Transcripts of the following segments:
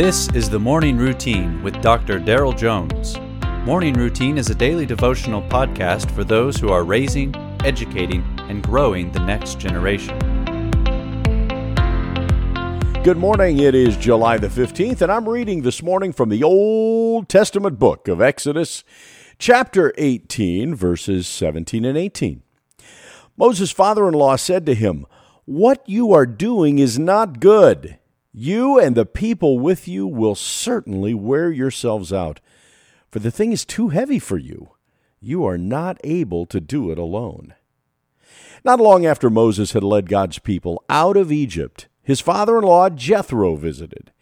This is the Morning Routine with Dr. Daryl Jones. Morning Routine is a daily devotional podcast for those who are raising, educating, and growing the next generation. Good morning. It is July the 15th, and I'm reading this morning from the Old Testament book of Exodus, chapter 18, verses 17 and 18. Moses' father in law said to him, What you are doing is not good. You and the people with you will certainly wear yourselves out, for the thing is too heavy for you. You are not able to do it alone. Not long after Moses had led God's people out of Egypt, his father in law Jethro visited.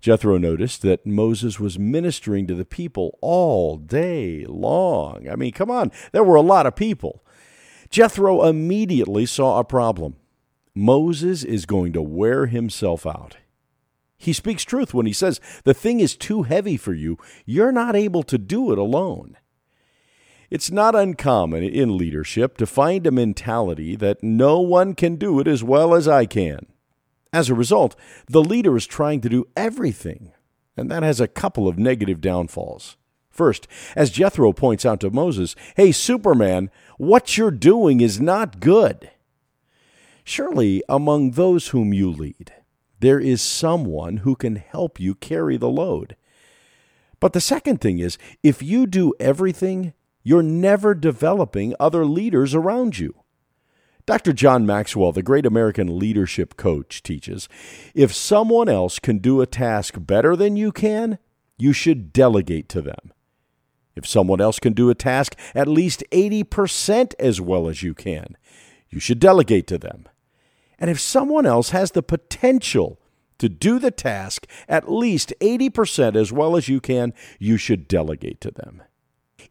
Jethro noticed that Moses was ministering to the people all day long. I mean, come on, there were a lot of people. Jethro immediately saw a problem. Moses is going to wear himself out. He speaks truth when he says, The thing is too heavy for you. You're not able to do it alone. It's not uncommon in leadership to find a mentality that no one can do it as well as I can. As a result, the leader is trying to do everything, and that has a couple of negative downfalls. First, as Jethro points out to Moses, hey, Superman, what you're doing is not good. Surely, among those whom you lead, there is someone who can help you carry the load. But the second thing is, if you do everything, you're never developing other leaders around you. Dr. John Maxwell, the great American leadership coach, teaches if someone else can do a task better than you can, you should delegate to them. If someone else can do a task at least 80% as well as you can, you should delegate to them. And if someone else has the potential to do the task at least 80% as well as you can, you should delegate to them.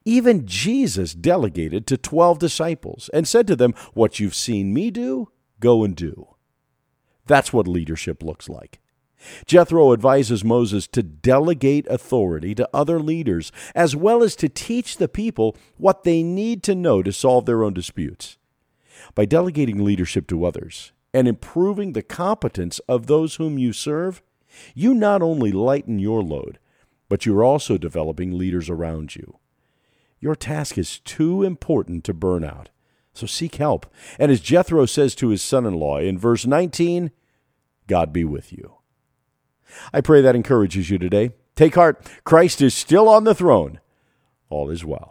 Even Jesus delegated to 12 disciples and said to them, What you've seen me do, go and do. That's what leadership looks like. Jethro advises Moses to delegate authority to other leaders, as well as to teach the people what they need to know to solve their own disputes. By delegating leadership to others and improving the competence of those whom you serve, you not only lighten your load, but you're also developing leaders around you. Your task is too important to burn out, so seek help. And as Jethro says to his son in law in verse 19, God be with you. I pray that encourages you today. Take heart, Christ is still on the throne. All is well.